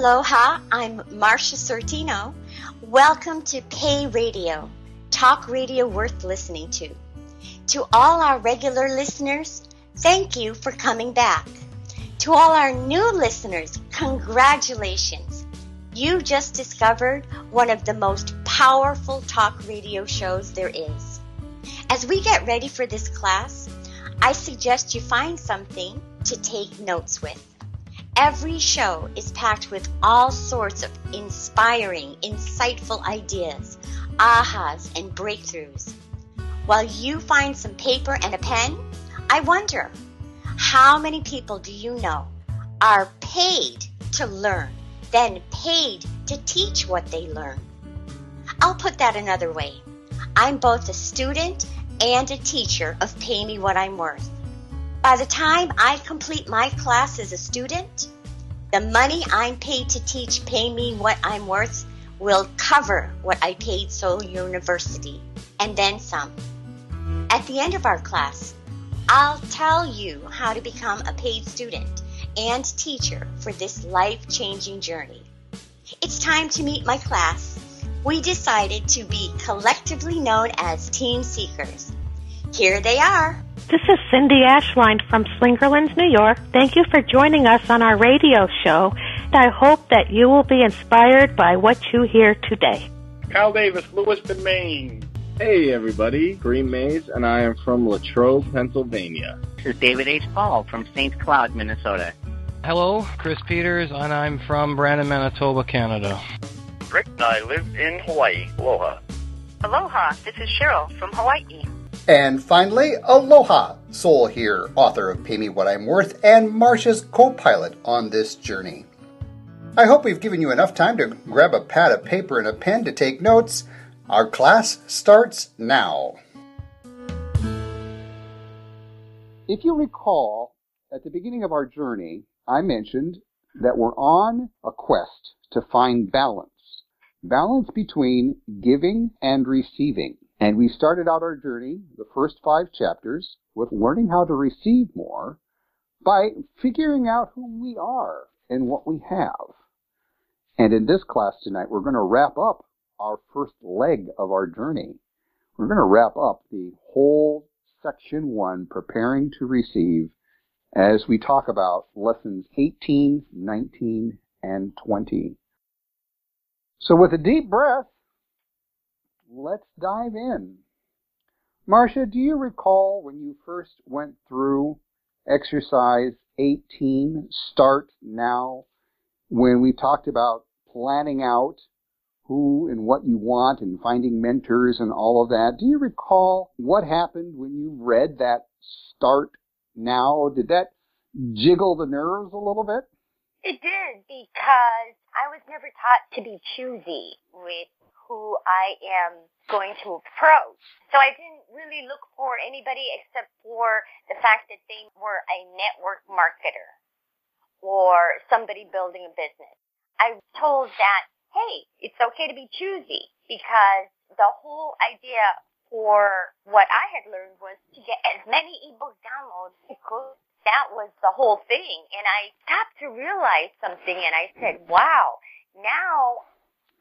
Aloha, I'm Marsha Sortino. Welcome to Pay Radio, talk radio worth listening to. To all our regular listeners, thank you for coming back. To all our new listeners, congratulations. You just discovered one of the most powerful talk radio shows there is. As we get ready for this class, I suggest you find something to take notes with. Every show is packed with all sorts of inspiring, insightful ideas, ahas, and breakthroughs. While you find some paper and a pen, I wonder how many people do you know are paid to learn, then paid to teach what they learn? I'll put that another way. I'm both a student and a teacher of Pay Me What I'm Worth. By the time I complete my class as a student, the money I'm paid to teach Pay Me What I'm Worth will cover what I paid Seoul University and then some. At the end of our class, I'll tell you how to become a paid student and teacher for this life changing journey. It's time to meet my class. We decided to be collectively known as Team Seekers. Here they are. This is Cindy Ashline from Slingerlands, New York. Thank you for joining us on our radio show. I hope that you will be inspired by what you hear today. Kyle Davis, Lewiston, Maine. Hey everybody, Green Maze, and I am from Latrobe, Pennsylvania. This is David H. Paul from St. Cloud, Minnesota. Hello, Chris Peters, and I'm from Brandon, Manitoba, Canada. Rick, I live in Hawaii. Aloha. Aloha, this is Cheryl from Hawaii. And finally, Aloha, Soul here, author of Pay Me What I'm Worth and Marsha's co pilot on this journey. I hope we've given you enough time to grab a pad of paper and a pen to take notes. Our class starts now. If you recall, at the beginning of our journey, I mentioned that we're on a quest to find balance. Balance between giving and receiving. And we started out our journey, the first five chapters, with learning how to receive more by figuring out who we are and what we have. And in this class tonight, we're going to wrap up our first leg of our journey. We're going to wrap up the whole section one, preparing to receive, as we talk about lessons 18, 19, and 20. So with a deep breath, let's dive in. Marsha, do you recall when you first went through exercise 18, start now, when we talked about planning out who and what you want and finding mentors and all of that? Do you recall what happened when you read that start now? Did that jiggle the nerves a little bit? It did because I was never taught to be choosy with who I am going to approach. So I didn't really look for anybody except for the fact that they were a network marketer or somebody building a business. I was told that, hey, it's okay to be choosy because the whole idea for what I had learned was to get as many ebook downloads as could. That was the whole thing. And I stopped to realize something and I said, wow, now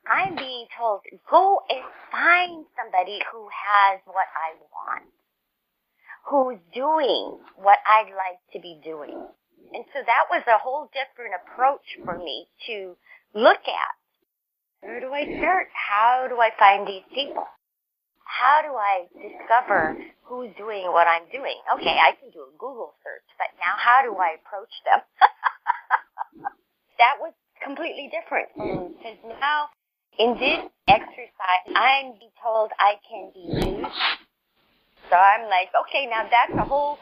I'm being told, go and find somebody who has what I want, who's doing what I'd like to be doing. And so that was a whole different approach for me to look at. Where do I start? How do I find these people? How do I discover who's doing what I'm doing? Okay, I can do a Google search, but now how do I approach them? that was completely different because now in this exercise, I'm told I can be used. So I'm like, okay, now that's a whole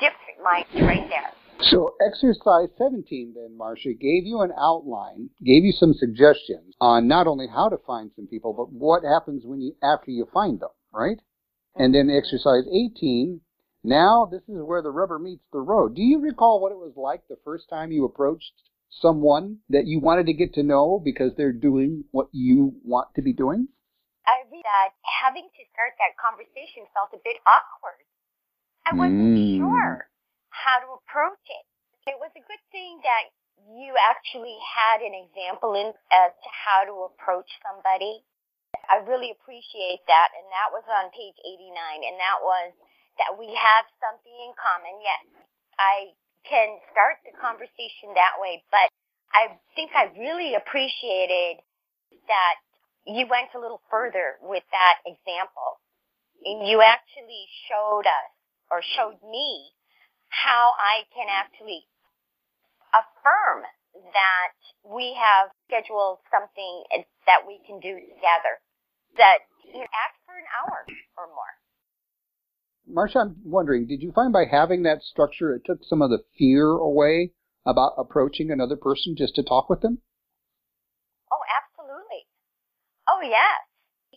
different mind right there. So exercise 17 then, Marsha, gave you an outline, gave you some suggestions on not only how to find some people, but what happens when you, after you find them, right? And then mm-hmm. exercise 18, now this is where the rubber meets the road. Do you recall what it was like the first time you approached someone that you wanted to get to know because they're doing what you want to be doing? I read that having to start that conversation felt a bit awkward. I wasn't Mm. sure how to approach it. It was a good thing that you actually had an example in as to how to approach somebody. I really appreciate that, and that was on page 89, and that was that we have something in common. Yes, I can start the conversation that way, but I think I really appreciated that you went a little further with that example. And you actually showed us or showed me how I can actually affirm that we have scheduled something that we can do together. That you know, ask for an hour or more. Marsha, I'm wondering, did you find by having that structure, it took some of the fear away about approaching another person just to talk with them? Oh, absolutely. Oh, yes.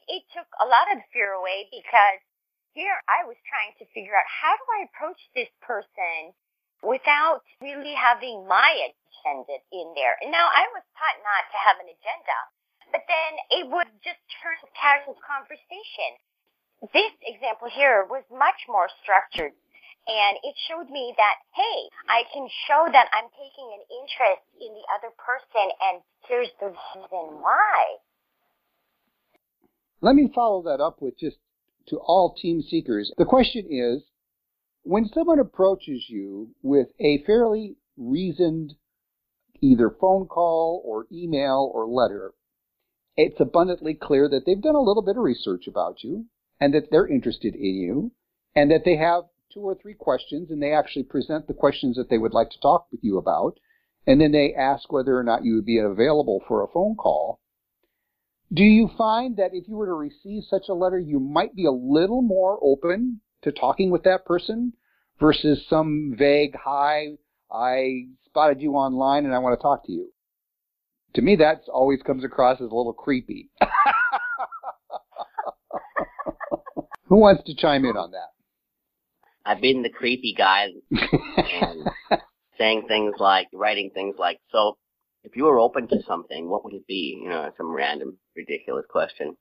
It took a lot of the fear away because here I was trying to figure out how do I approach this person without really having my agenda in there. And now I was taught not to have an agenda, but then it would just turn casual conversation. This example here was much more structured and it showed me that, hey, I can show that I'm taking an interest in the other person and here's the reason why. Let me follow that up with just to all team seekers. The question is, when someone approaches you with a fairly reasoned either phone call or email or letter, it's abundantly clear that they've done a little bit of research about you and that they're interested in you and that they have two or three questions and they actually present the questions that they would like to talk with you about. And then they ask whether or not you would be available for a phone call. Do you find that if you were to receive such a letter, you might be a little more open to talking with that person versus some vague, hi, I spotted you online and I want to talk to you? To me, that always comes across as a little creepy. Who wants to chime in on that? I've been the creepy guy and saying things like, writing things like, so if you were open to something, what would it be? You know, some random, ridiculous question.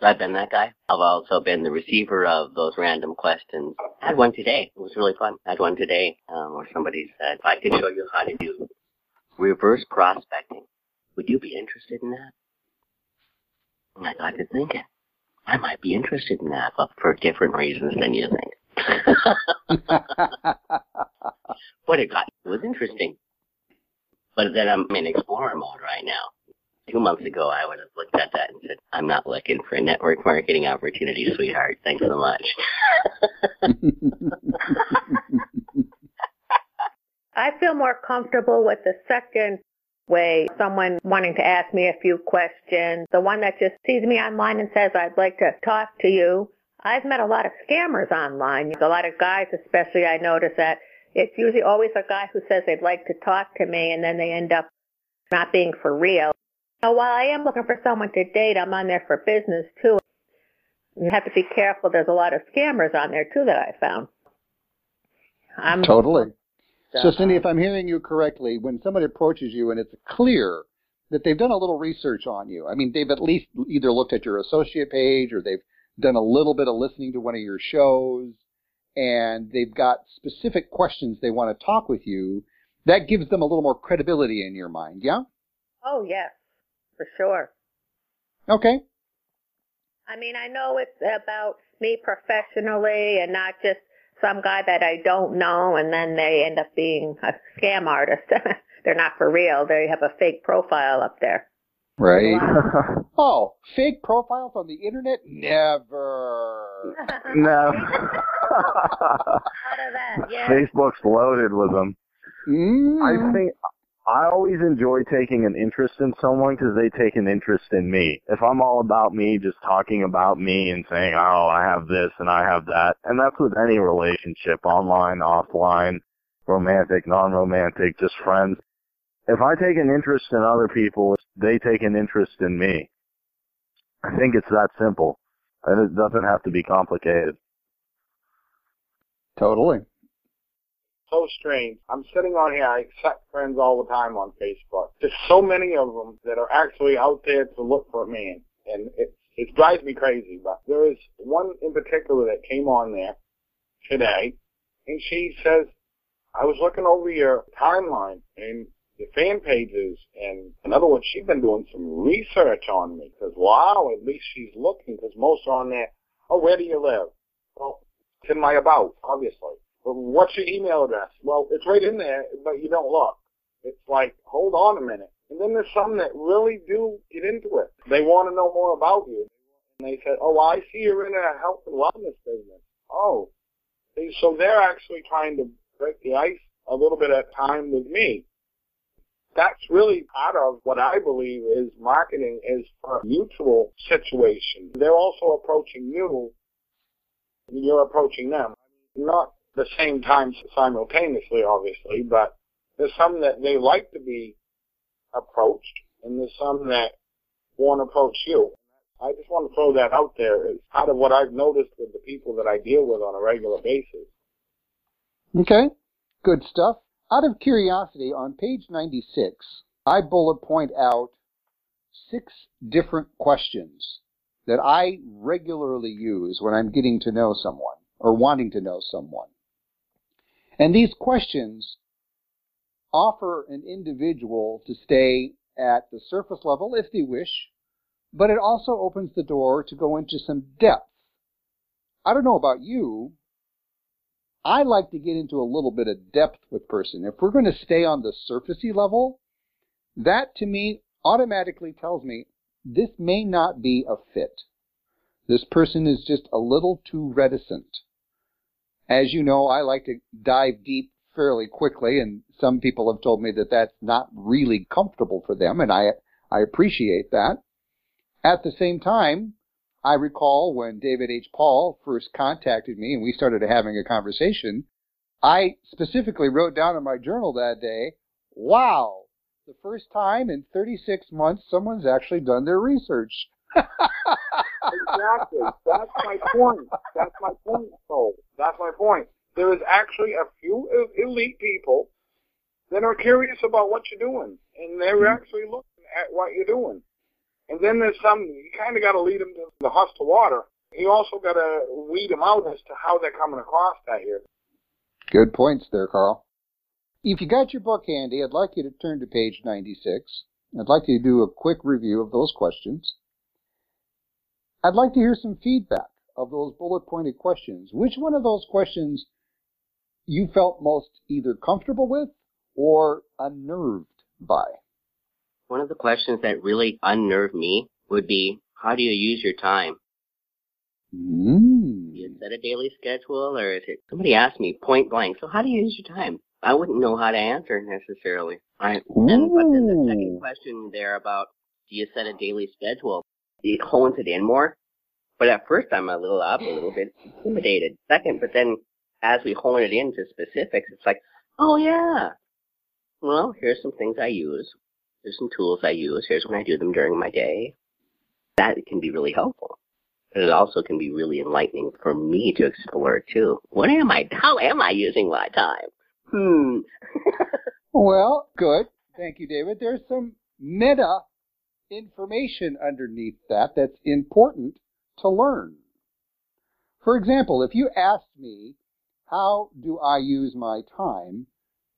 So I've been that guy. I've also been the receiver of those random questions. I had one today. It was really fun. I had one today um, where somebody said, if I could show you how to do reverse prospecting, would you be interested in that? And I got to thinking, I might be interested in that, but for different reasons than you think. but it got it was interesting. But then I'm in explorer mode right now. Two months ago, I would have looked at that and said, "I'm not looking for a network marketing opportunity, sweetheart. Thanks so much." I feel more comfortable with the second way, someone wanting to ask me a few questions. The one that just sees me online and says, I'd like to talk to you. I've met a lot of scammers online. A lot of guys, especially, I notice that it's usually always a guy who says they'd like to talk to me and then they end up not being for real. Now, while I am looking for someone to date, I'm on there for business too. You have to be careful. There's a lot of scammers on there too that I found. I'm totally. So, Cindy, if I'm hearing you correctly, when somebody approaches you and it's clear that they've done a little research on you, I mean, they've at least either looked at your associate page or they've done a little bit of listening to one of your shows and they've got specific questions they want to talk with you, that gives them a little more credibility in your mind, yeah? Oh, yes, for sure. Okay. I mean, I know it's about me professionally and not just some guy that I don't know and then they end up being a scam artist. They're not for real. They have a fake profile up there. Right. oh, fake profiles on the internet? Never. no. Out of that, yeah. Facebook's loaded with them. Mm. I think I always enjoy taking an interest in someone because they take an interest in me. If I'm all about me, just talking about me and saying, oh, I have this and I have that, and that's with any relationship, online, offline, romantic, non-romantic, just friends. If I take an interest in other people, they take an interest in me. I think it's that simple. And it doesn't have to be complicated. Totally so strange. I'm sitting on here, I accept friends all the time on Facebook. There's so many of them that are actually out there to look for a man. And it, it drives me crazy. But there is one in particular that came on there today, and she says, I was looking over your timeline and the fan pages, and in other words, she's been doing some research on me. Because wow, at least she's looking. Because most are on there. Oh, where do you live? Well, it's in my about, obviously. What's your email address? Well, it's right in there, but you don't look. It's like, hold on a minute. And then there's some that really do get into it. They want to know more about you. And they said, oh, I see you're in a health and wellness business. Oh. So they're actually trying to break the ice a little bit at time with me. That's really part of what I believe is marketing is for a mutual situation. They're also approaching you, and you're approaching them. Not the same time simultaneously, obviously, but there's some that they like to be approached, and there's some that want to approach you. I just want to throw that out there as part of what I've noticed with the people that I deal with on a regular basis. Okay, good stuff. Out of curiosity, on page 96, I bullet point out six different questions that I regularly use when I'm getting to know someone or wanting to know someone. And these questions offer an individual to stay at the surface level if they wish, but it also opens the door to go into some depth. I don't know about you. I like to get into a little bit of depth with person. If we're going to stay on the surfacey level, that to me automatically tells me this may not be a fit. This person is just a little too reticent. As you know, I like to dive deep fairly quickly, and some people have told me that that's not really comfortable for them, and I, I appreciate that. At the same time, I recall when David H. Paul first contacted me and we started having a conversation, I specifically wrote down in my journal that day, wow, the first time in 36 months someone's actually done their research. exactly. That's my point. That's my point, So That's my point there is actually a few elite people that are curious about what you're doing, and they're mm-hmm. actually looking at what you're doing. And then there's some, you kind of got to lead them to the hostile water. You also got to weed them out as to how they're coming across that here. Good points there, Carl. If you got your book handy, I'd like you to turn to page 96. I'd like you to do a quick review of those questions. I'd like to hear some feedback of those bullet pointed questions. Which one of those questions you felt most either comfortable with or unnerved by? One of the questions that really unnerved me would be, how do you use your time? Mm. You set a daily schedule, or is it? Somebody asked me point blank. So how do you use your time? I wouldn't know how to answer necessarily. I, and but then the second question there about do you set a daily schedule? It hones it in more. But at first I'm a little up, a little bit intimidated. Second, but then as we hone it into specifics, it's like, oh yeah, well, here's some things I use. Here's some tools I use. Here's when I do them during my day. That can be really helpful. But it also can be really enlightening for me to explore too. What am I, how am I using my time? Hmm. well, good. Thank you, David. There's some meta information underneath that that's important to learn. For example, if you asked me how do I use my time?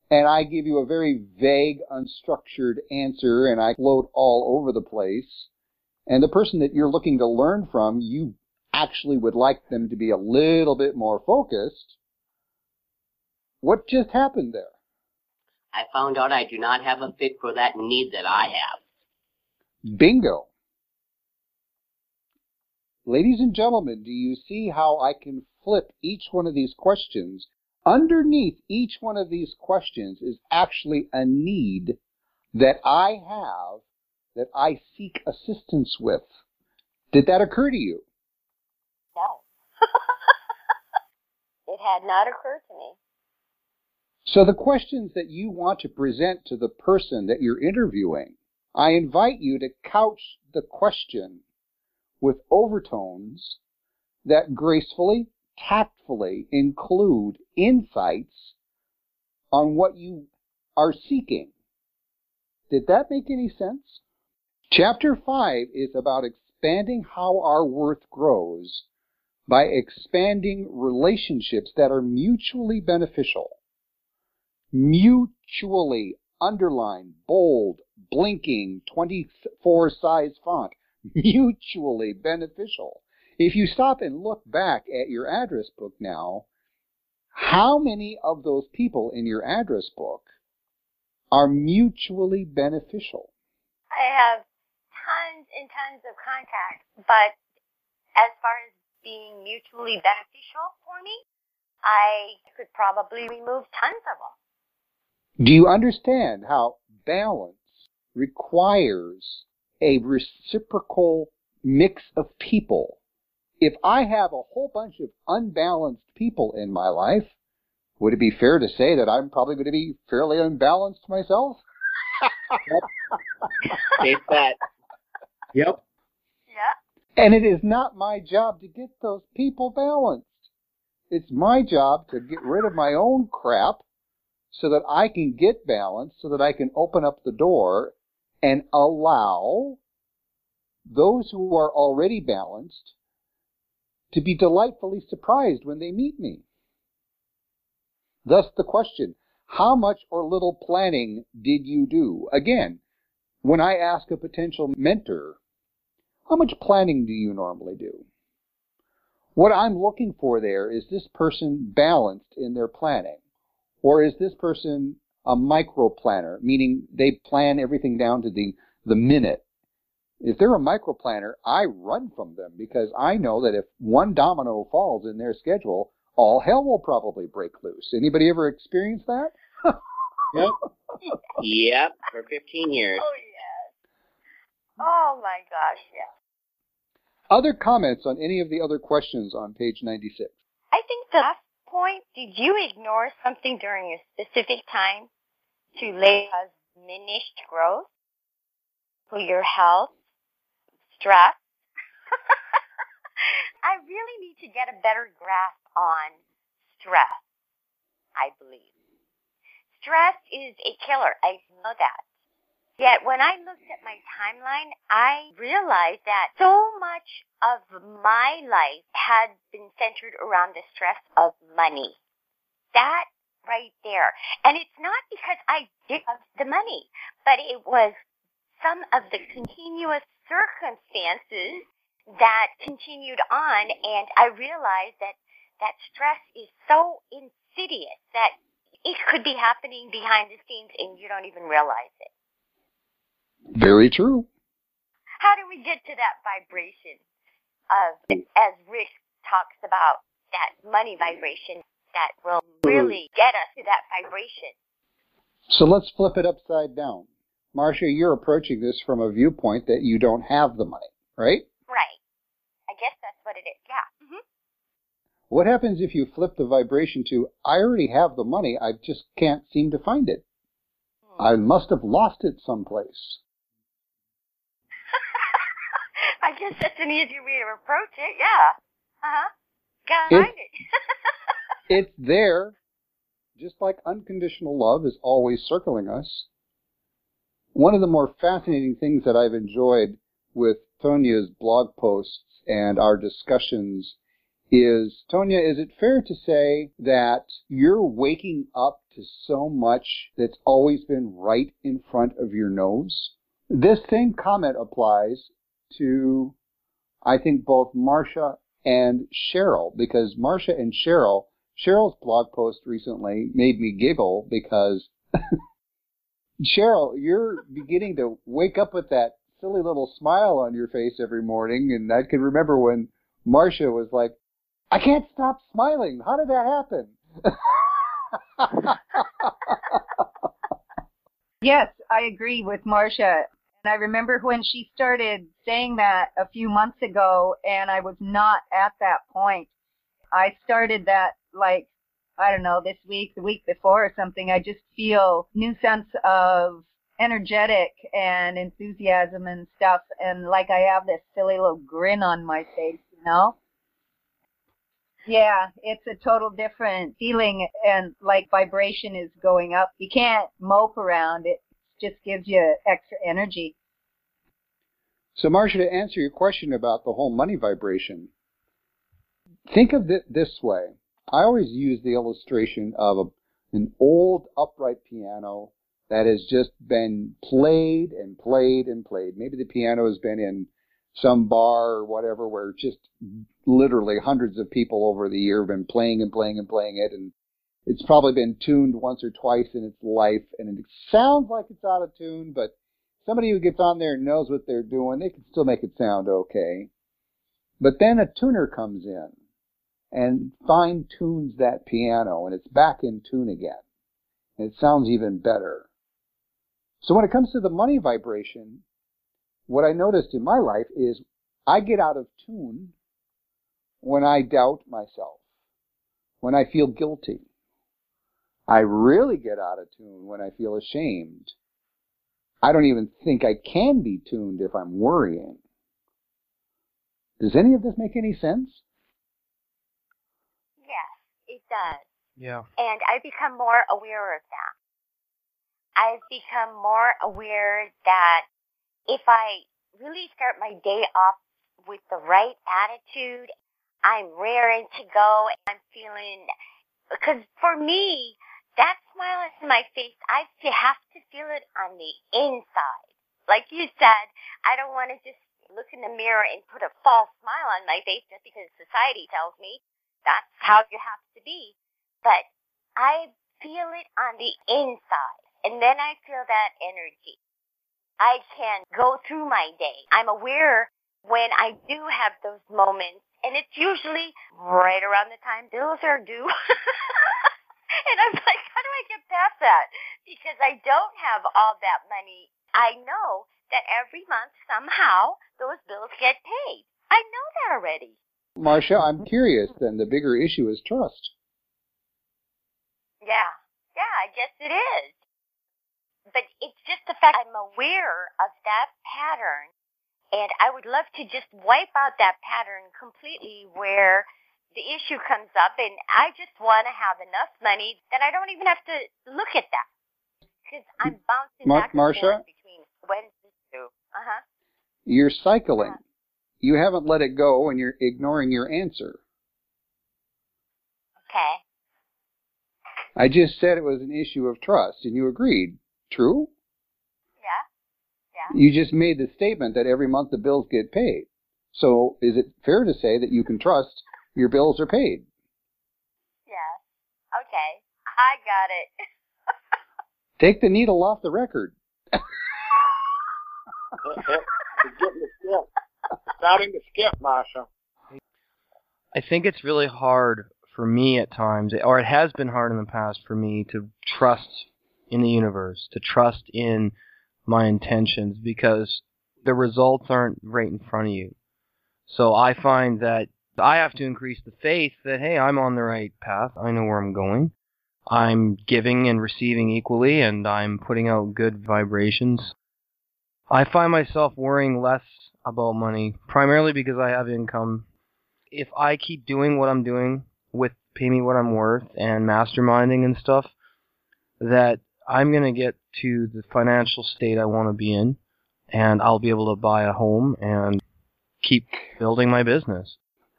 And I give you a very vague, unstructured answer and I float all over the place. And the person that you're looking to learn from, you actually would like them to be a little bit more focused. What just happened there? I found out I do not have a fit for that need that I have. Bingo. Ladies and gentlemen, do you see how I can flip each one of these questions, underneath each one of these questions is actually a need that I have that I seek assistance with. Did that occur to you? No. it had not occurred to me. So the questions that you want to present to the person that you're interviewing, I invite you to couch the question with overtones that gracefully tactfully include insights on what you are seeking. Did that make any sense? Chapter 5 is about expanding how our worth grows by expanding relationships that are mutually beneficial. mutually underlined, bold, blinking, 24 size font, mutually beneficial. If you stop and look back at your address book now, how many of those people in your address book are mutually beneficial? I have tons and tons of contacts, but as far as being mutually beneficial for me, I could probably remove tons of them. Do you understand how balance requires a reciprocal mix of people? If I have a whole bunch of unbalanced people in my life, would it be fair to say that I'm probably going to be fairly unbalanced myself? Take that. Yep. Yeah. And it is not my job to get those people balanced. It's my job to get rid of my own crap so that I can get balanced, so that I can open up the door and allow those who are already balanced to be delightfully surprised when they meet me. Thus the question, how much or little planning did you do? Again, when I ask a potential mentor, how much planning do you normally do? What I'm looking for there is this person balanced in their planning? Or is this person a micro planner, meaning they plan everything down to the, the minute? If they're a micro planner, I run from them because I know that if one domino falls in their schedule, all hell will probably break loose. Anybody ever experienced that? Yep. Yep, for 15 years. Oh, yes. Oh, my gosh, yes. Other comments on any of the other questions on page 96? I think the last point, did you ignore something during a specific time to lay cause diminished growth for your health, stress? I really need to get a better grasp on stress, I believe. Stress is a killer. I know that. Yet when I looked at my timeline, I realized that so much of my life had been centered around the stress of money. That right there. And it's not because I did the money, but it was some of the continuous circumstances that continued on and I realized that that stress is so insidious that it could be happening behind the scenes and you don't even realize it. Very true. How do we get to that vibration of, as Rick talks about, that money vibration that will really get us to that vibration? So let's flip it upside down. Marsha, you're approaching this from a viewpoint that you don't have the money, right? Right. I guess that's what it is. Yeah. hmm What happens if you flip the vibration to, I already have the money, I just can't seem to find it? I must have lost it someplace. I guess that's an easier way to approach it. Yeah. Uh huh. Gotta find it. It's there, just like unconditional love is always circling us. One of the more fascinating things that I've enjoyed with Tonia's blog posts and our discussions is, Tonia, is it fair to say that you're waking up to so much that's always been right in front of your nose? This same comment applies to, I think, both Marsha and Cheryl, because Marsha and Cheryl, Cheryl's blog post recently made me giggle because Cheryl, you're beginning to wake up with that silly little smile on your face every morning, and I can remember when Marsha was like, I can't stop smiling. How did that happen? Yes, I agree with Marsha. I remember when she started saying that a few months ago, and I was not at that point. I started that like, I don't know, this week, the week before or something. I just feel new sense of energetic and enthusiasm and stuff. And like I have this silly little grin on my face, you know? Yeah, it's a total different feeling and like vibration is going up. You can't mope around it. Just gives you extra energy. So, Marsha, to answer your question about the whole money vibration, think of it this way. I always use the illustration of a, an old upright piano that has just been played and played and played. Maybe the piano has been in some bar or whatever where just literally hundreds of people over the year have been playing and playing and playing it and it's probably been tuned once or twice in its life and it sounds like it's out of tune, but somebody who gets on there and knows what they're doing, they can still make it sound okay. But then a tuner comes in and fine tunes that piano and it's back in tune again. And it sounds even better. So when it comes to the money vibration, what I noticed in my life is I get out of tune when I doubt myself, when I feel guilty. I really get out of tune when I feel ashamed. I don't even think I can be tuned if I'm worrying. Does any of this make any sense? Yes, it does. Yeah. And I've become more aware of that. I've become more aware that if I really start my day off with the right attitude, I'm raring to go. I'm feeling, because for me, that smile on my face, I have to feel it on the inside. Like you said, I don't want to just look in the mirror and put a false smile on my face just because society tells me that's how you have to be. But I feel it on the inside. And then I feel that energy. I can go through my day. I'm aware when I do have those moments, and it's usually right around the time bills are due. and I'm like, how do I get past that? Because I don't have all that money. I know that every month somehow those bills get paid. I know that already. Marsha, I'm curious then. The bigger issue is trust. Yeah. Yeah, I guess it is. But it's just the fact I'm aware of that pattern and I would love to just wipe out that pattern completely where the issue comes up and I just want to have enough money that I don't even have to look at that. Because I'm bouncing Mar- back and Marsha? forth between Wednesday to, uh-huh. You're cycling. You haven't let it go and you're ignoring your answer. Okay. I just said it was an issue of trust and you agreed. True? Yeah. Yeah. You just made the statement that every month the bills get paid. So is it fair to say that you can trust your bills are paid? Yes. Okay. I got it. Take the needle off the record. Getting to skip. Starting to skip, Marsha. I think it's really hard for me at times, or it has been hard in the past for me to trust in the universe, to trust in my intentions, because the results aren't right in front of you. So I find that I have to increase the faith that, hey, I'm on the right path. I know where I'm going. I'm giving and receiving equally, and I'm putting out good vibrations. I find myself worrying less about money, primarily because I have income. If I keep doing what I'm doing with pay me what I'm worth and masterminding and stuff, that I'm going to get to the financial state I want to be in, and I'll be able to buy a home and keep building my business.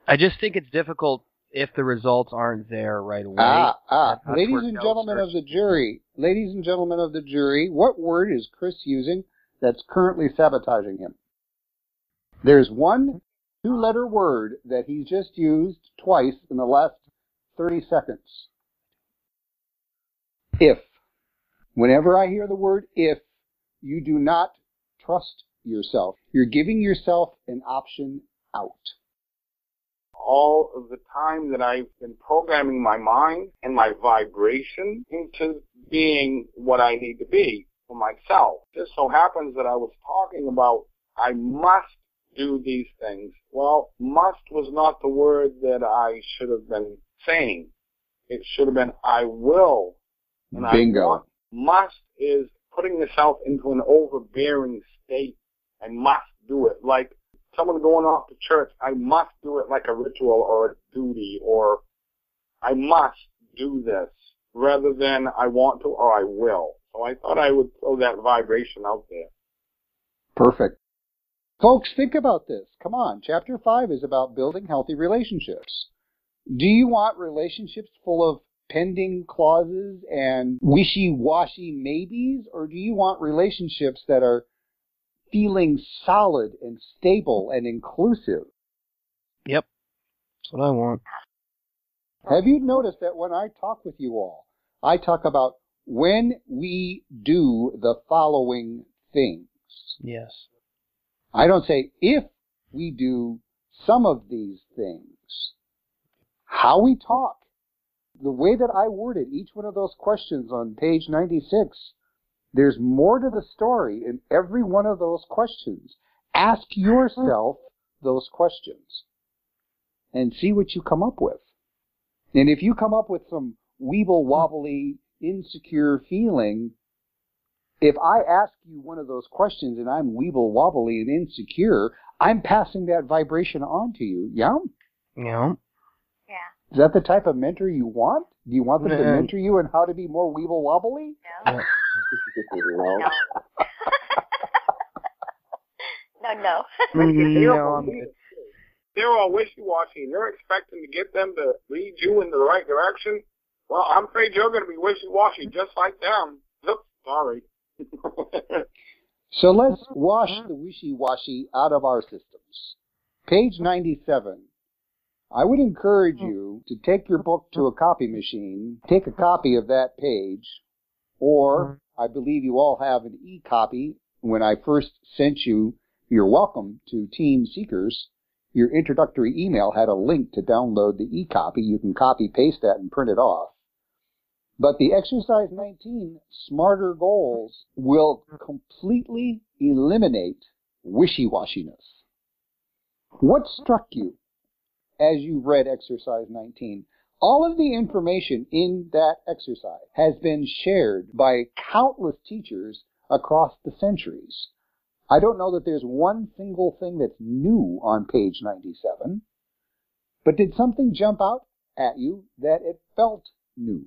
I just think it's difficult if the results aren't there right away. Ah, ah. Ladies and gentlemen of the jury, ladies and gentlemen of the jury, what word is Chris using that's currently sabotaging him? There's one two letter word that he's just used twice in the last 30 seconds. If. Whenever I hear the word if, you do not trust yourself. You're giving yourself an option out. All of the time that I've been programming my mind and my vibration into being what I need to be for myself. Just so happens that I was talking about I must do these things. Well, must was not the word that I should have been saying. It should have been I will. And Bingo. Must is putting yourself into an overbearing state and must do it. Like someone going off to church, I must do it like a ritual or a duty or I must do this rather than I want to or I will. So I thought I would throw that vibration out there. Perfect. Folks, think about this. Come on. Chapter 5 is about building healthy relationships. Do you want relationships full of pending clauses and wishy-washy maybes, or do you want relationships that are feeling solid and stable and inclusive? Yep. That's what I want. Have you noticed that when I talk with you all, I talk about when we do the following things? Yes. I don't say if we do some of these things. How we talk, the way that I worded each one of those questions on page 96, there's more to the story in every one of those questions. Ask yourself those questions and see what you come up with. And if you come up with some weeble wobbly, insecure feeling, if I ask you one of those questions and I'm weeble wobbly and insecure, I'm passing that vibration on to you. Yeah? Yeah. Yeah. Is that the type of mentor you want? Do you want them to mentor you in how to be more weeble wobbly? No. no. No. no, no. no, I'm good. They're all wishy-washy, and you're expecting to get them to lead you in the right direction. Well, I'm afraid you're going to be wishy-washy just like them. Oops, sorry. So let's wash the wishy-washy out of our systems. Page 97. I would encourage you to take your book to a copy machine, take a copy of that page, or I believe you all have an e-copy. When I first sent you your welcome to Team Seekers, your introductory email had a link to download the e-copy. You can copy paste that and print it off. But the exercise 19 smarter goals will completely eliminate wishy-washiness. What struck you as you read exercise 19? All of the information in that exercise has been shared by countless teachers across the centuries. I don't know that there's one single thing that's new on page 97, but did something jump out at you that it felt new?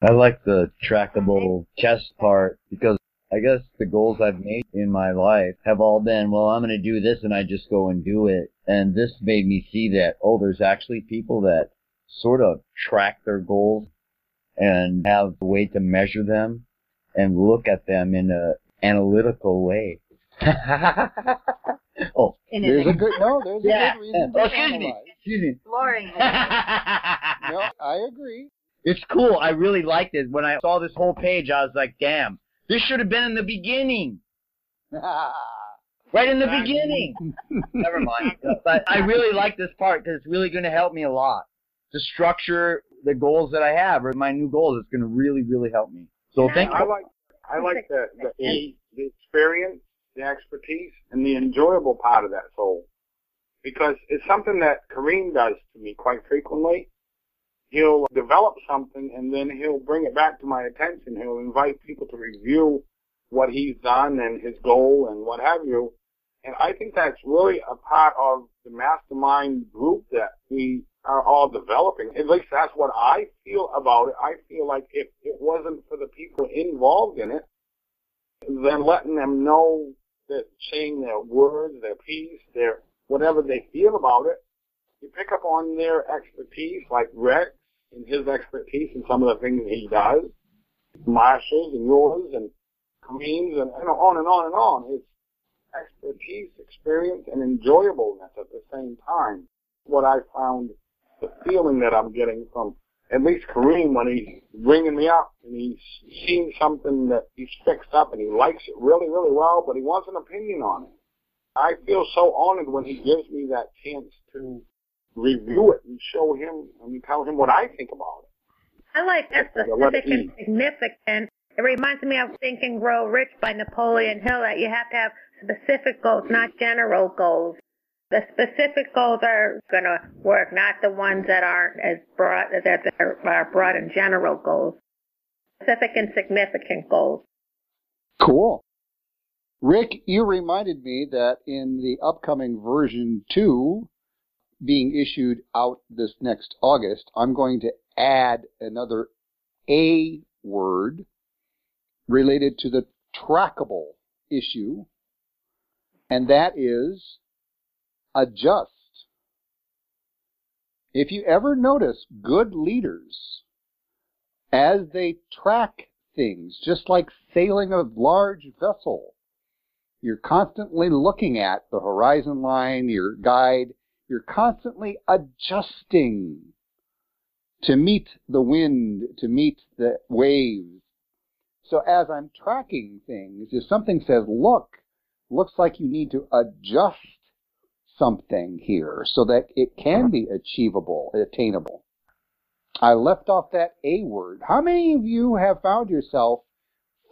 I like the trackable chess part because I guess the goals I've made in my life have all been, well, I'm going to do this and I just go and do it. And this made me see that, oh, there's actually people that sort of track their goals and have a way to measure them and look at them in a analytical way. oh, In There's a a good no. There's a good reason. to Oh, excuse me. Excuse me. Exploring. No, I agree. It's cool. I really liked it. When I saw this whole page, I was like, damn, this should have been in the beginning. Right in the beginning. Never mind. But I really like this part because it's really going to help me a lot to structure the goals that I have or my new goals. It's going to really, really help me. So thank I you. I like I like the the, the the experience, the expertise, and the enjoyable part of that soul, because it's something that Kareem does to me quite frequently. He'll develop something and then he'll bring it back to my attention. He'll invite people to review what he's done and his goal and what have you. And I think that's really a part of the mastermind group that we are all developing. At least that's what I feel about it. I feel like if it wasn't for the people involved in it, then letting them know that saying their words, their piece, their whatever they feel about it, you pick up on their expertise, like Rex and his expertise and some of the things he does, Marshall's and yours and and, and on and on and on. It's expertise, experience, and enjoyableness at the same time. What I found the feeling that I'm getting from at least Kareem when he's ringing me up and he's seen something that he's fixed up and he likes it really, really well, but he wants an opinion on it. I feel so honored when he gives me that chance to review it and show him and tell him what I think about it. I like that specific and significant. It reminds me of Think and Grow Rich by Napoleon Hill that you have to have specific goals, not general goals. The specific goals are going to work, not the ones that aren't as broad, that are broad and general goals. Specific and significant goals. Cool. Rick, you reminded me that in the upcoming version 2 being issued out this next August, I'm going to add another A word related to the trackable issue, and that is adjust. If you ever notice good leaders as they track things, just like sailing a large vessel. You're constantly looking at the horizon line, your guide. You're constantly adjusting to meet the wind, to meet the waves. So as I'm tracking things, if something says, look, looks like you need to adjust something here so that it can be achievable, attainable. I left off that A word. How many of you have found yourself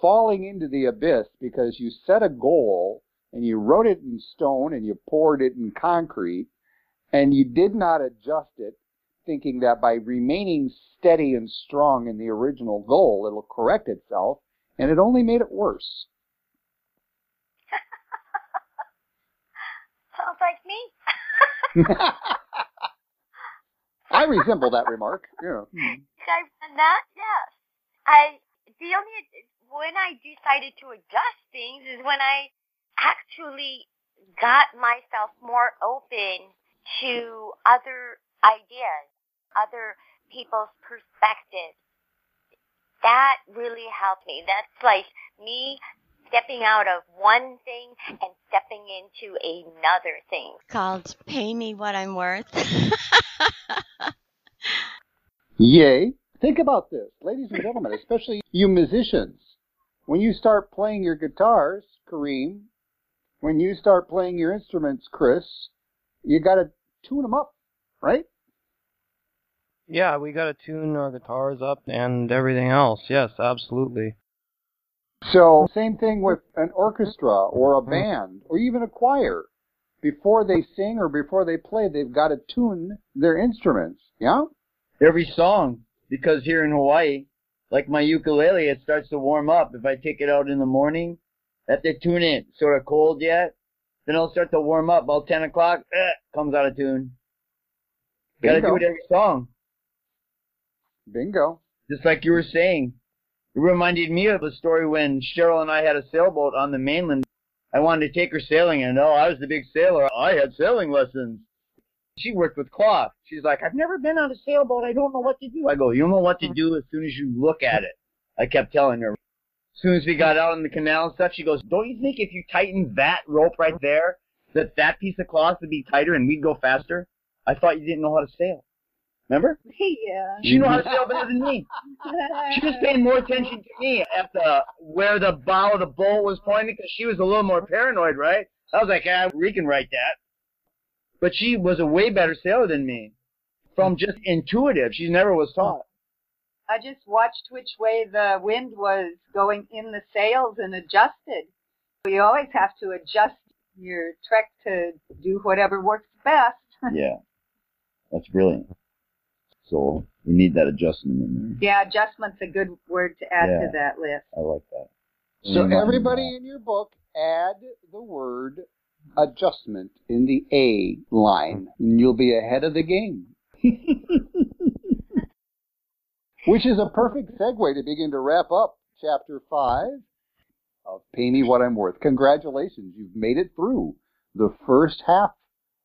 falling into the abyss because you set a goal and you wrote it in stone and you poured it in concrete and you did not adjust it thinking that by remaining steady and strong in the original goal it'll correct itself and it only made it worse. Sounds like me. I resemble that remark. Yeah. I've done that. Yes. I the only when I decided to adjust things is when I actually got myself more open to other ideas, other people's perspectives. That really helped me. That's like me stepping out of one thing and stepping into another thing. Called Pay Me What I'm Worth. Yay. Think about this, ladies and gentlemen, especially you musicians. When you start playing your guitars, Kareem, when you start playing your instruments, Chris, you got to tune them up, right? Yeah, we got to tune our guitars up and everything else. Yes, absolutely. So, same thing with an orchestra or a band or even a choir. Before they sing or before they play, they've got to tune their instruments. Yeah? Every song, because here in Hawaii, like my ukulele, it starts to warm up. If I take it out in the morning, have to tune it. Sort of cold yet, then it'll start to warm up. About 10 o'clock, eh, comes out of tune. Gotta Bingo. do it every song. Bingo. Just like you were saying. It reminded me of a story when Cheryl and I had a sailboat on the mainland. I wanted to take her sailing, and oh, I was the big sailor. I had sailing lessons. She worked with cloth. She's like, I've never been on a sailboat. I don't know what to do. I go, you'll know what to do as soon as you look at it. I kept telling her. As soon as we got out on the canal and stuff, she goes, don't you think if you tighten that rope right there, that that piece of cloth would be tighter and we'd go faster? I thought you didn't know how to sail. Remember? yeah. She knew how to sail better than me. She was paying more attention to me at the where the bow of the boat was pointing because she was a little more paranoid, right? I was like, ah, we can write that. But she was a way better sailor than me. From just intuitive. She never was taught. I just watched which way the wind was going in the sails and adjusted. You always have to adjust your trek to do whatever works best. Yeah. That's brilliant. So we need that adjustment in yeah, adjustment's a good word to add Yeah. to that list. I like that. So Mm. everybody in your book, add the word adjustment in the A line, and you'll be ahead of the game. Which is a perfect segue to begin to wrap up chapter five of Pay Me What I'm Worth. Congratulations, you've made it through the first half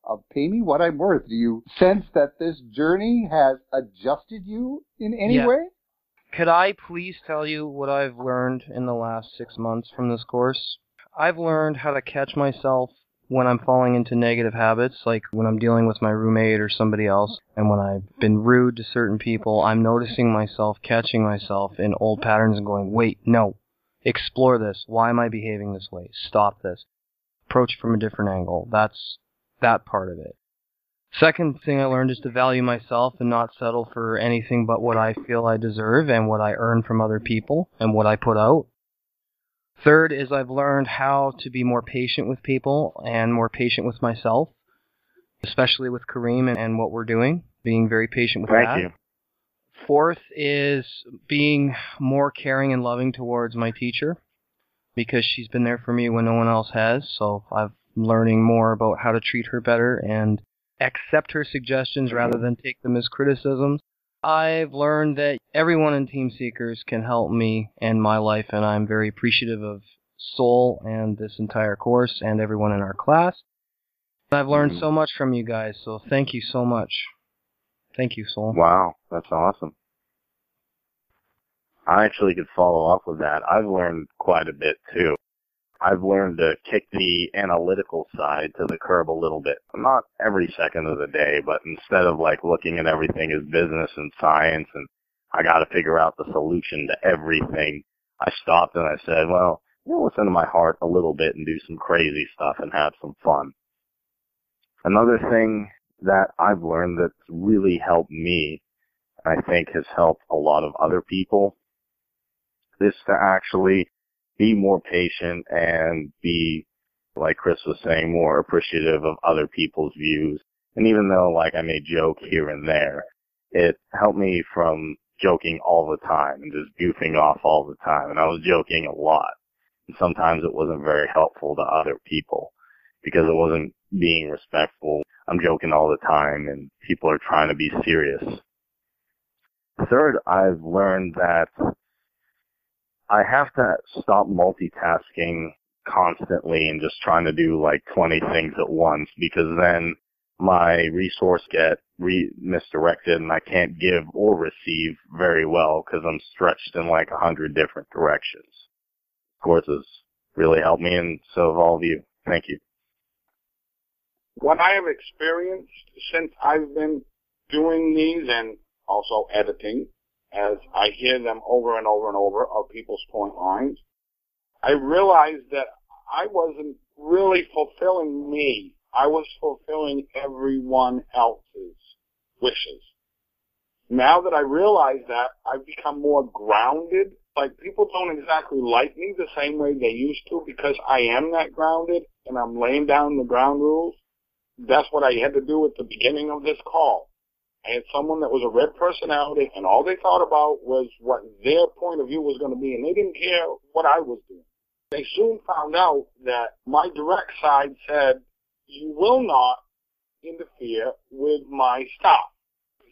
of Pay Me What I'm Worth. Do you sense that this journey has adjusted you in any Yeah. way? Could I please tell you what I've learned in the last six months from this course? I've learned how to catch myself when I'm falling into negative habits, like when I'm dealing with my roommate or somebody else, and when I've been rude to certain people, I'm noticing myself, catching myself in old patterns and going, wait, no, explore this. Why am I behaving this way? Stop this. Approach from a different angle. That's that part of it. Second thing I learned is to value myself and not settle for anything but what I feel I deserve and what I earn from other people and what I put out. Third is I've learned how to be more patient with people and more patient with myself, especially with Kareem and, and what we're doing, being very patient with Thank that. you. Fourth is being more caring and loving towards my teacher because she's been there for me when no one else has. So I'm learning more about how to treat her better and accept her suggestions mm-hmm. rather than take them as criticisms. I've learned that everyone in Team Seekers can help me and my life, and I'm very appreciative of Soul and this entire course and everyone in our class. I've learned mm-hmm. so much from you guys, so thank you so much. Thank you, Soul. Wow, that's awesome. I actually could follow up with that. I've learned quite a bit too. I've learned to kick the analytical side to the curb a little bit. Not every second of the day, but instead of like looking at everything as business and science and I got to figure out the solution to everything, I stopped and I said, well, you know, listen to my heart a little bit and do some crazy stuff and have some fun. Another thing that I've learned that's really helped me, and I think has helped a lot of other people, is to actually be more patient and be, like Chris was saying, more appreciative of other people's views. And even though, like, I may joke here and there, it helped me from joking all the time and just goofing off all the time. And I was joking a lot. And sometimes it wasn't very helpful to other people because it wasn't being respectful. I'm joking all the time and people are trying to be serious. Third, I've learned that I have to stop multitasking constantly and just trying to do like 20 things at once because then my resource get re- misdirected and I can't give or receive very well because I'm stretched in like a hundred different directions. Of course, it's really helped me and so have all of you. Thank you. What I have experienced since I've been doing these and also editing as I hear them over and over and over of people's point lines, I realized that I wasn't really fulfilling me. I was fulfilling everyone else's wishes. Now that I realize that, I've become more grounded. Like people don't exactly like me the same way they used to because I am that grounded and I'm laying down the ground rules. That's what I had to do at the beginning of this call. I had someone that was a red personality, and all they thought about was what their point of view was going to be, and they didn't care what I was doing. They soon found out that my direct side said, you will not interfere with my stuff.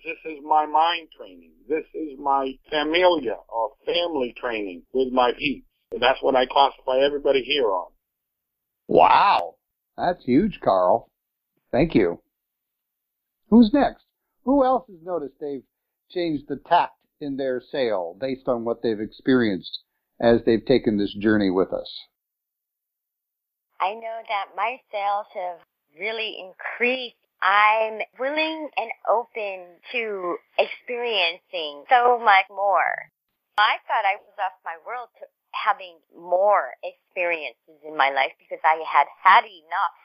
This is my mind training. This is my familia or family training with my peeps. And that's what I classify everybody here on. Wow. That's huge, Carl. Thank you. Who's next? Who else has noticed they've changed the tact in their sale based on what they've experienced as they've taken this journey with us? I know that my sales have really increased. I'm willing and open to experiencing so much more. I thought I was off my world to having more experiences in my life because I had had enough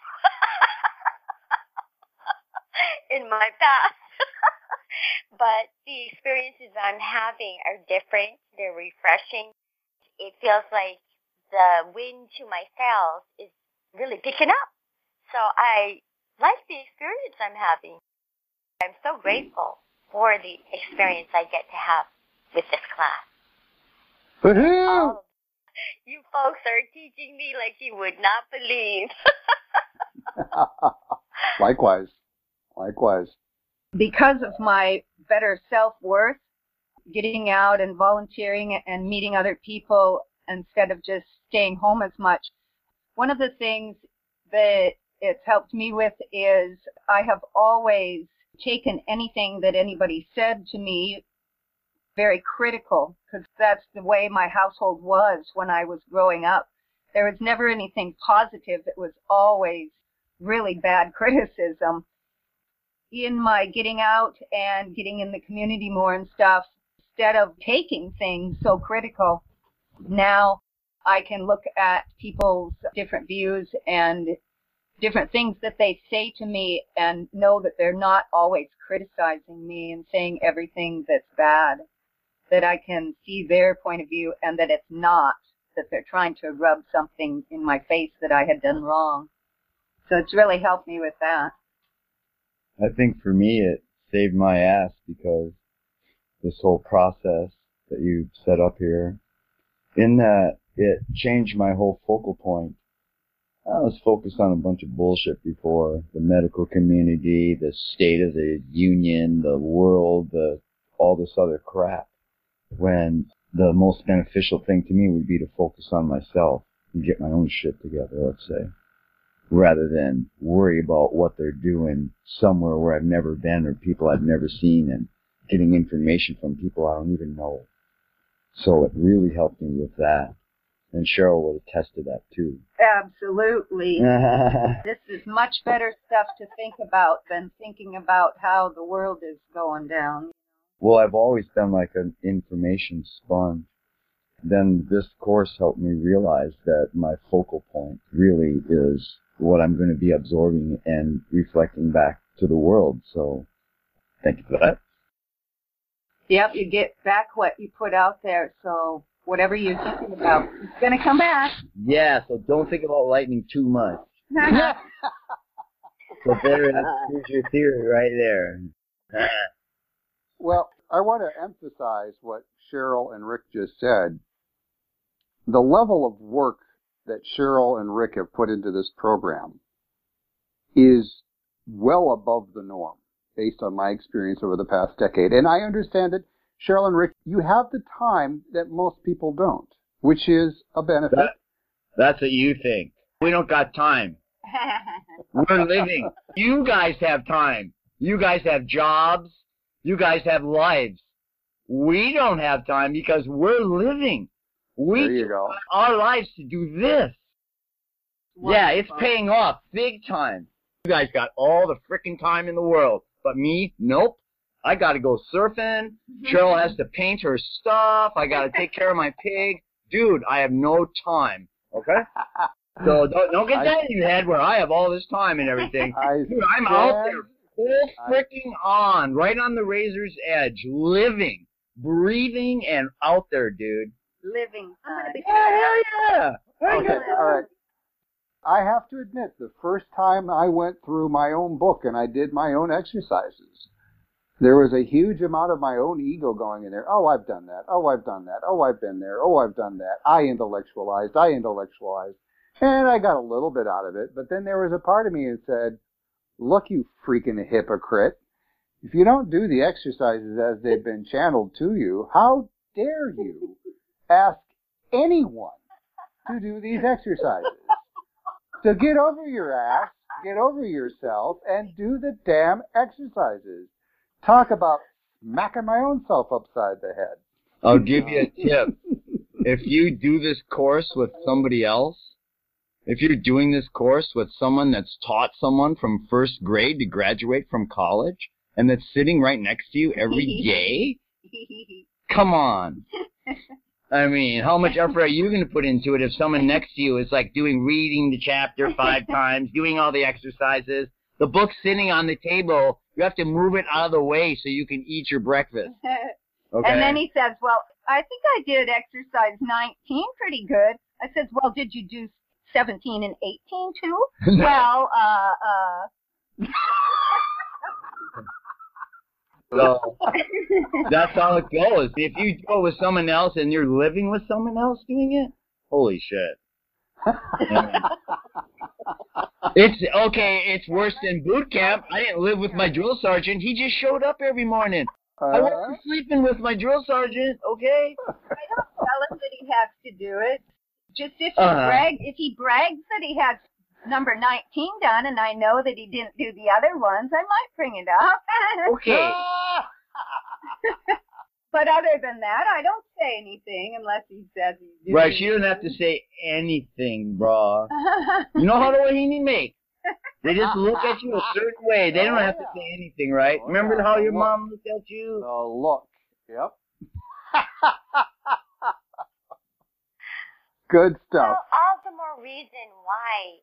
in my past. but the experiences I'm having are different. They're refreshing. It feels like the wind to my sails is really picking up. So I like the experience I'm having. I'm so grateful for the experience I get to have with this class. Woohoo! Oh, you folks are teaching me like you would not believe. Likewise. Likewise. Because of my better self-worth, getting out and volunteering and meeting other people instead of just staying home as much, one of the things that it's helped me with is I have always taken anything that anybody said to me very critical because that's the way my household was when I was growing up. There was never anything positive. It was always really bad criticism. In my getting out and getting in the community more and stuff, instead of taking things so critical, now I can look at people's different views and different things that they say to me and know that they're not always criticizing me and saying everything that's bad. That I can see their point of view and that it's not, that they're trying to rub something in my face that I had done wrong. So it's really helped me with that. I think for me it saved my ass because this whole process that you set up here, in that it changed my whole focal point. I was focused on a bunch of bullshit before the medical community, the state of the union, the world, the all this other crap. When the most beneficial thing to me would be to focus on myself and get my own shit together, let's say, rather than worry about what they're doing somewhere where I've never been or people I've never seen and getting information from people I don't even know. So it really helped me with that. And Cheryl would attest to that too. Absolutely. this is much better stuff to think about than thinking about how the world is going down. Well, I've always been like an information sponge. Then this course helped me realize that my focal point really is what I'm going to be absorbing and reflecting back to the world. So thank you for that. Yep, you get back what you put out there. So whatever you're thinking about, it's going to come back. Yeah, so don't think about lightning too much. so there, here's your theory right there. Well, I want to emphasize what Cheryl and Rick just said. The level of work that Cheryl and Rick have put into this program is well above the norm based on my experience over the past decade. And I understand that Cheryl and Rick, you have the time that most people don't, which is a benefit. That, that's what you think. We don't got time. We're living. You guys have time. You guys have jobs. You guys have lives. We don't have time because we're living. We there you go. our lives to do this. Yeah, it's paying off big time. You guys got all the freaking time in the world, but me, nope. I got to go surfing. Mm-hmm. Cheryl has to paint her stuff. I got to take care of my pig. Dude, I have no time. Okay. So don't, don't get that in your head where I have all this time and everything. I Dude, I'm out there full freaking on, right on the razor's edge, living, breathing, and out there, dude. Living. Yeah, hell yeah. Okay, all right. I have to admit, the first time I went through my own book and I did my own exercises, there was a huge amount of my own ego going in there. Oh, I've done that. Oh, I've done that. Oh, I've been there. Oh, I've done that. I intellectualized. I intellectualized. And I got a little bit out of it. But then there was a part of me that said, look, you freaking hypocrite. If you don't do the exercises as they've been channeled to you, how dare you ask anyone to do these exercises? So get over your ass, get over yourself, and do the damn exercises. Talk about smacking my own self upside the head. I'll give you a tip. if you do this course with somebody else, if you're doing this course with someone that's taught someone from first grade to graduate from college and that's sitting right next to you every day, come on. I mean, how much effort are you going to put into it if someone next to you is like doing reading the chapter five times, doing all the exercises, the book's sitting on the table, you have to move it out of the way so you can eat your breakfast. Okay. And then he says, well, I think I did exercise 19 pretty good. I said, well, did you do 17 and 18 too? well, uh, uh. So that's how it goes. If you go with someone else and you're living with someone else doing it, holy shit. it's okay. It's worse than boot camp. I didn't live with my drill sergeant. He just showed up every morning. I wasn't sleeping with my drill sergeant. Okay. I don't tell him that he has to do it. Just if he Uh-huh. brag, if he brags that he has number 19 done, and I know that he didn't do the other ones, I might bring it up. Okay. but other than that, I don't say anything unless he says he's doing Right, she doesn't have to say anything, brah. You know how the Wahini make? They just look at you a certain way. They don't have to say oh, anything, right? Remember how oh, your mom looked at you? The look. Yep. Good stuff. So all the more reason why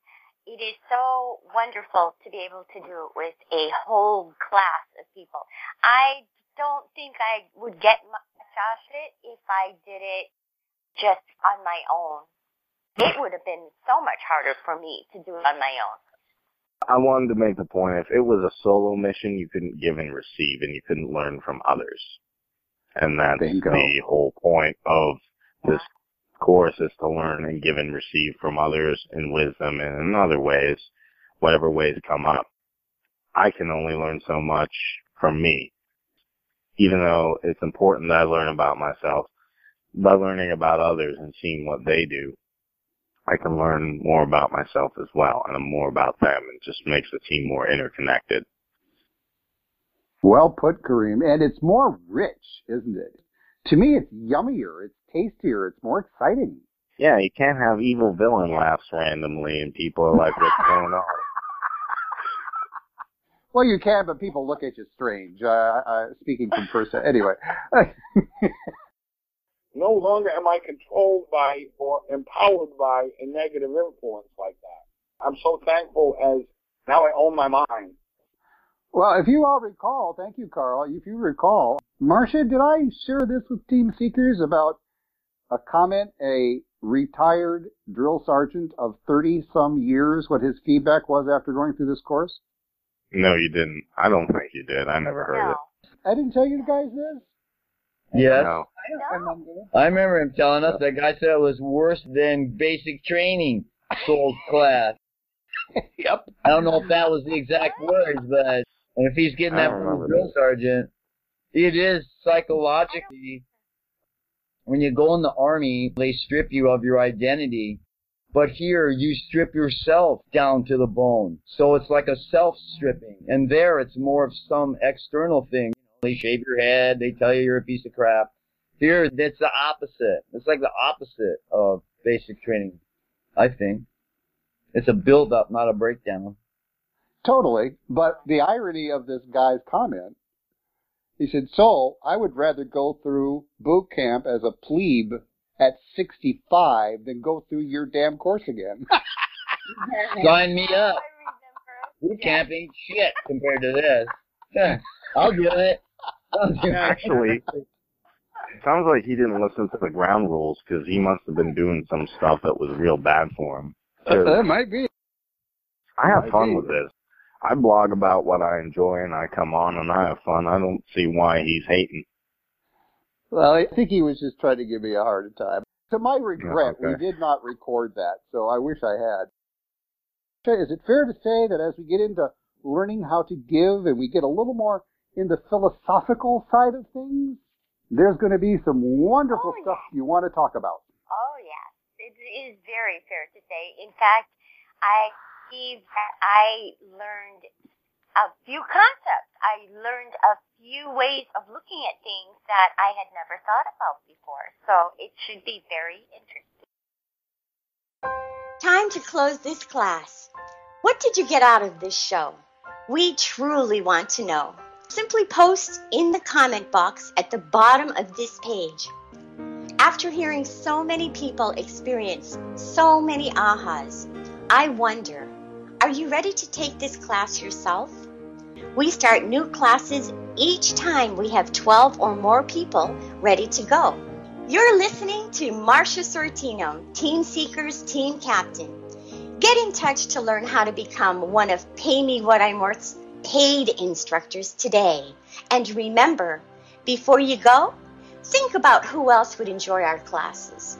it is so wonderful to be able to do it with a whole class of people. I don't think I would get much out of it if I did it just on my own. It would have been so much harder for me to do it on my own. I wanted to make the point if it was a solo mission, you couldn't give and receive, and you couldn't learn from others. And that's the whole point of this course is to learn and give and receive from others in wisdom and in other ways, whatever ways come up. I can only learn so much from me, even though it's important that I learn about myself. By learning about others and seeing what they do, I can learn more about myself as well and more about them. It just makes the team more interconnected. Well put, Kareem. And it's more rich, isn't it? To me, it's yummier. It's tastier. It's more exciting. Yeah, you can't have evil villain laughs randomly and people are like, what's going on? Well, you can, but people look at you strange. Uh, uh, speaking from person, anyway. No longer am I controlled by or empowered by a negative influence like that. I'm so thankful as now I own my mind. well, if you all recall, thank you, Carl. If you recall, Marsha, did I share this with Team Seekers about a comment a retired drill sergeant of 30 some years, what his feedback was after going through this course? No, you didn't. I don't think you did. I never heard it. I didn't tell you guys this. Yes. No. I don't remember. I remember him telling us that guy said it was worse than basic training Souls class. Yep. I don't know if that was the exact words, but and if he's getting that from remember the drill sergeant, it is psychologically. When you go in the army, they strip you of your identity. But here, you strip yourself down to the bone. So it's like a self-stripping. And there, it's more of some external thing. They shave your head. They tell you you're a piece of crap. Here, it's the opposite. It's like the opposite of basic training, I think. It's a build-up, not a breakdown. Totally. But the irony of this guy's comment, he said, so I would rather go through boot camp as a plebe at 65 than go through your damn course again. Sign me up. I remember. Boot camp ain't shit compared to this. Yeah, I'll do it. I'll do. Actually, it sounds like he didn't listen to the ground rules because he must have been doing some stuff that was real bad for him. 'Cause that might be. I have Might fun be. with this. I blog about what I enjoy and I come on and I have fun. I don't see why he's hating. Well, I think he was just trying to give me a hard time. To my regret, we okay. did not record that, so I wish I had. Is it fair to say that as we get into learning how to give and we get a little more in the philosophical side of things, there's going to be some wonderful Oh, stuff you want to talk about? Oh yes, it is very fair to say. In fact, I that I learned a few concepts. I learned a few ways of looking at things that I had never thought about before. So it should be very interesting. Time to close this class. What did you get out of this show? We truly want to know. Simply post in the comment box at the bottom of this page. After hearing so many people experience so many ahas, I wonder are you ready to take this class yourself? We start new classes each time we have 12 or more people ready to go. You're listening to Marsha Sortino, Team Seekers Team Captain. Get in touch to learn how to become one of Pay Me What I'm Worth's paid instructors today. And remember, before you go, think about who else would enjoy our classes.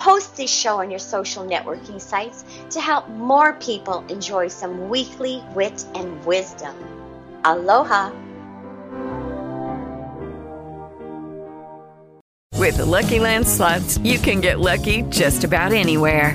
Post this show on your social networking sites to help more people enjoy some weekly wit and wisdom. Aloha! With the Lucky Land slots, you can get lucky just about anywhere.